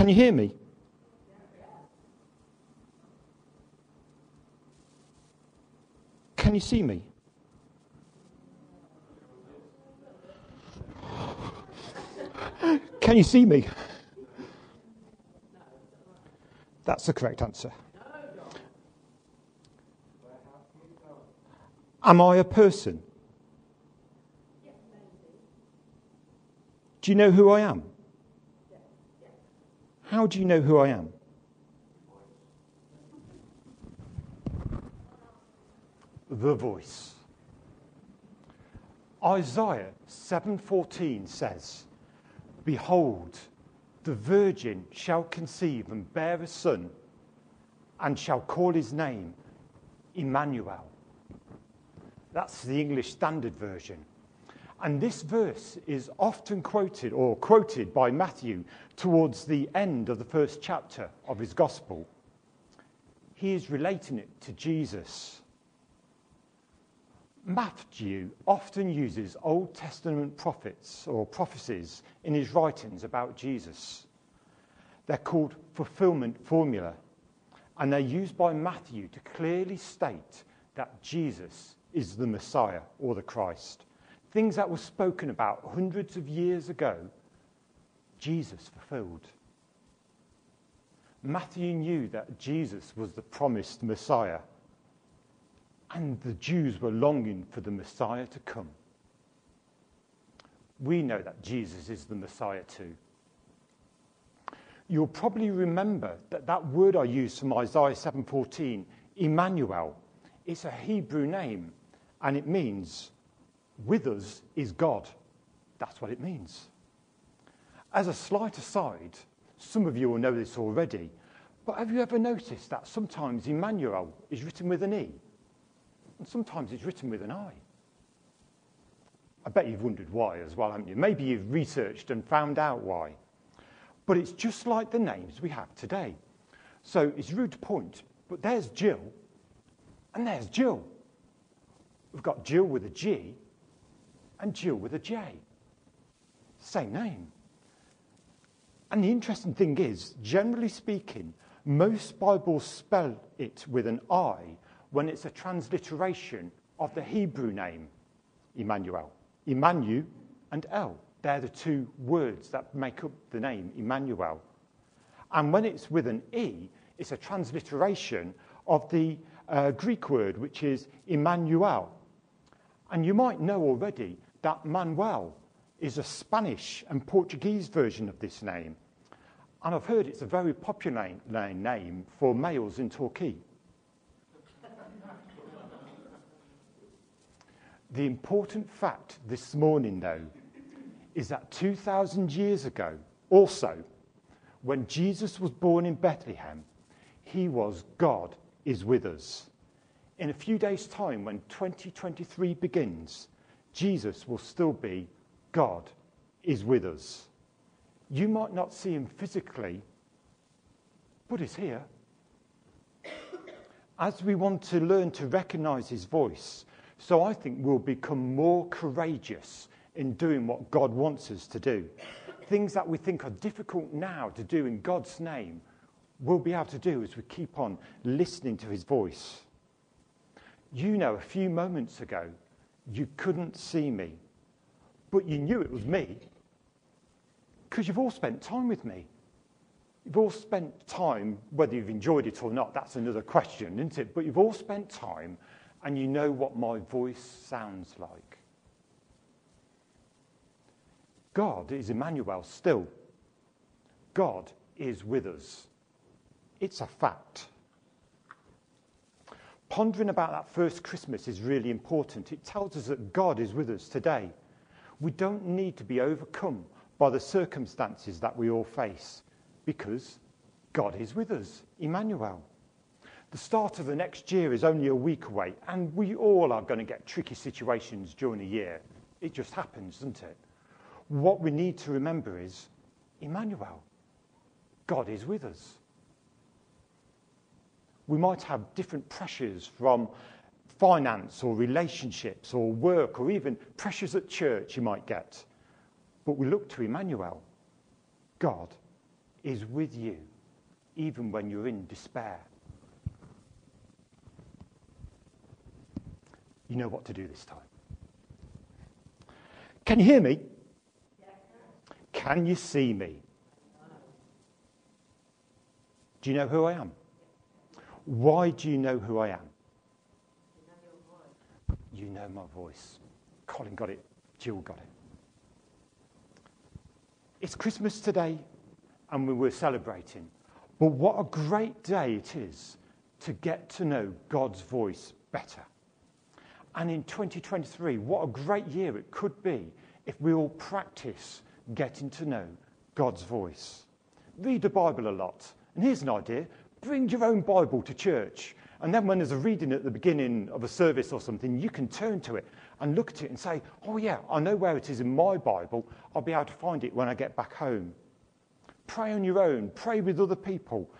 Can you hear me? Can you see me? Can you see me? That's the correct answer. Am I a person? Do you know who I am? How do you know who I am? The voice. Isaiah 7:14 says, "Behold, the virgin shall conceive and bear a son, and shall call his name Emmanuel." That's the English Standard Version. And this verse is often quoted or quoted by Matthew towards the end of the first chapter of his gospel. He is relating it to Jesus. Matthew often uses Old Testament prophets or prophecies in his writings about Jesus. They're called fulfillment formula, and they're used by Matthew to clearly state that Jesus is the Messiah or the Christ. Things that were spoken about hundreds of years ago, Jesus fulfilled. Matthew knew that Jesus was the promised Messiah, and the Jews were longing for the Messiah to come. We know that Jesus is the Messiah too. You'll probably remember that that word I used from Isaiah 7:14, Emmanuel, it's a Hebrew name and it means with us is God. That's what it means. As a slight aside, some of you will know this already, but have you ever noticed that sometimes Emmanuel is written with an E and sometimes it's written with an I? I bet you've wondered why as well, haven't you? Maybe you've researched and found out why. But it's just like the names we have today. So it's rude to point, but there's Jill and there's Jill. We've got Gill with a G and Jill with a J. Same name. And the interesting thing is, generally speaking, most Bibles spell it with an I when it's a transliteration of the Hebrew name, Immanuel. Emmanuel and El. They're the two words that make up the name Emmanuel. And when it's with an E, it's a transliteration of the uh, Greek word, which is Emmanuel. And you might know already that Manuel is a Spanish and Portuguese version of this name. And I've heard it's a very popular name for males in Torquay. the important fact this morning, though, is that 2,000 years ago, also, when Jesus was born in Bethlehem, he was God is with us. In a few days' time, when 2023 begins, Jesus will still be God is with us. You might not see him physically, but he's here. As we want to learn to recognize his voice, so I think we'll become more courageous in doing what God wants us to do. Things that we think are difficult now to do in God's name, we'll be able to do as we keep on listening to his voice. You know, a few moments ago, you couldn't see me, but you knew it was me because you've all spent time with me. You've all spent time, whether you've enjoyed it or not, that's another question, isn't it? But you've all spent time and you know what my voice sounds like. God is Emmanuel still. God is with us. It's a fact pondering about that first Christmas is really important. It tells us that God is with us today. We don't need to be overcome by the circumstances that we all face because God is with us, Emmanuel. The start of the next year is only a week away, and we all are going to get tricky situations during the year. It just happens, doesn't it? What we need to remember is Emmanuel, God is with us we might have different pressures from finance or relationships or work or even pressures at church you might get. But we look to Emmanuel. God is with you, even when you're in despair. You know what to do this time. Can you hear me? Can you see me? Do you know who I am? Why do you know who I am? You know my voice. Colin got it. Jill got it. It's Christmas today, and we were celebrating. But what a great day it is to get to know God's voice better. And in 2023, what a great year it could be if we all practice getting to know God's voice. Read the Bible a lot. And here's an idea bring your own Bible to church. And then when there's a reading at the beginning of a service or something, you can turn to it and look at it and say, oh, yeah, I know where it is in my Bible. I'll be able to find it when I get back home. Pray on your own, pray with other people,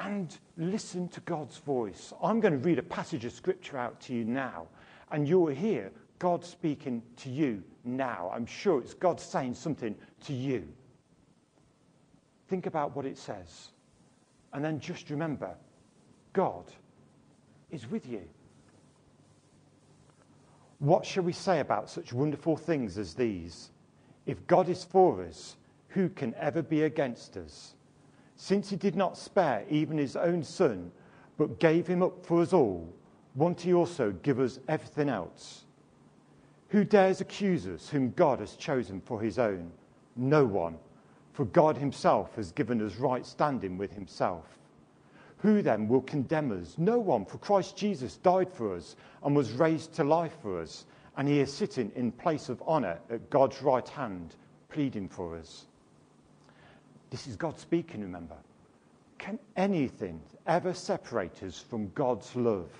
and listen to God's voice. I'm going to read a passage of scripture out to you now, and you'll hear God speaking to you now. I'm sure it's God saying something to you. Think about what it says. And then just remember God is with you. What shall we say about such wonderful things as these? If God is for us, who can ever be against us? Since he did not spare even his own son, but gave him up for us all, won't he also give us everything else? Who dares accuse us whom God has chosen for his own? No one, for God himself has given us right standing with himself. Who then will condemn us? No one, for Christ Jesus died for us and was raised to life for us, and he is sitting in place of honour at God's right hand, pleading for us. This is God speaking, remember. Can anything ever separate us from God's love?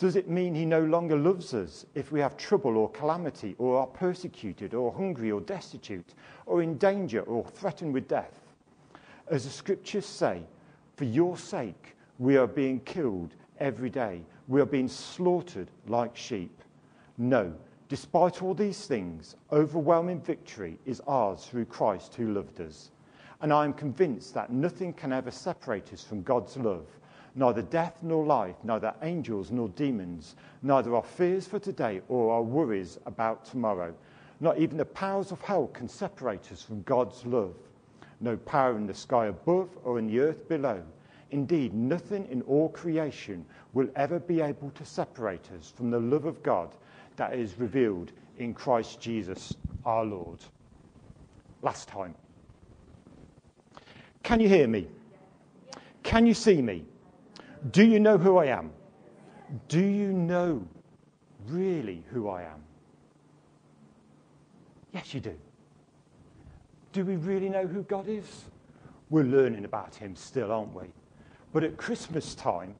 Does it mean he no longer loves us if we have trouble or calamity, or are persecuted, or hungry, or destitute, or in danger, or threatened with death? As the scriptures say, for your sake we are being killed every day, we are being slaughtered like sheep. No, despite all these things, overwhelming victory is ours through Christ who loved us. And I am convinced that nothing can ever separate us from God's love neither death nor life, neither angels nor demons, neither our fears for today or our worries about tomorrow. Not even the powers of hell can separate us from God's love. No power in the sky above or in the earth below. Indeed, nothing in all creation will ever be able to separate us from the love of God that is revealed in Christ Jesus our Lord. Last time. Can you hear me? Can you see me? Do you know who I am? Do you know really who I am? Yes, you do. Do we really know who God is? We're learning about him still, aren't we? But at Christmas time,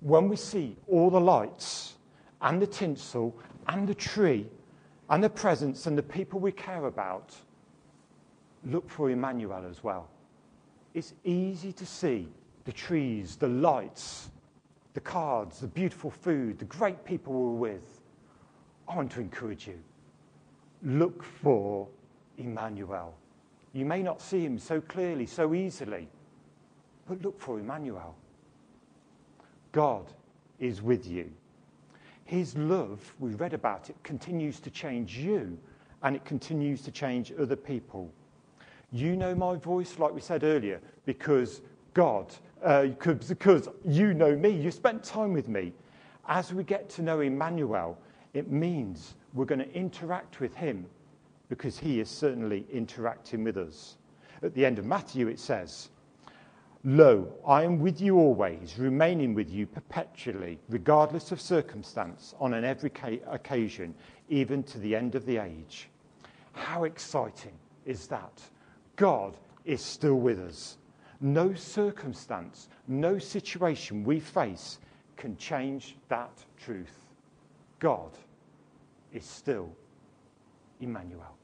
when we see all the lights and the tinsel and the tree and the presents and the people we care about, look for Emmanuel as well. It's easy to see the trees, the lights, the cards, the beautiful food, the great people we're with. I want to encourage you. Look for Emmanuel. You may not see him so clearly, so easily, but look for Emmanuel. God is with you. His love, we read about it, continues to change you and it continues to change other people. You know my voice, like we said earlier, because God uh, because you know me, you spent time with me. As we get to know Emmanuel, it means we're going to interact with him because he is certainly interacting with us. At the end of Matthew, it says, Lo, I am with you always, remaining with you perpetually, regardless of circumstance, on an every occasion, even to the end of the age. How exciting is that? God is still with us. No circumstance, no situation we face can change that truth. God is still Emmanuel.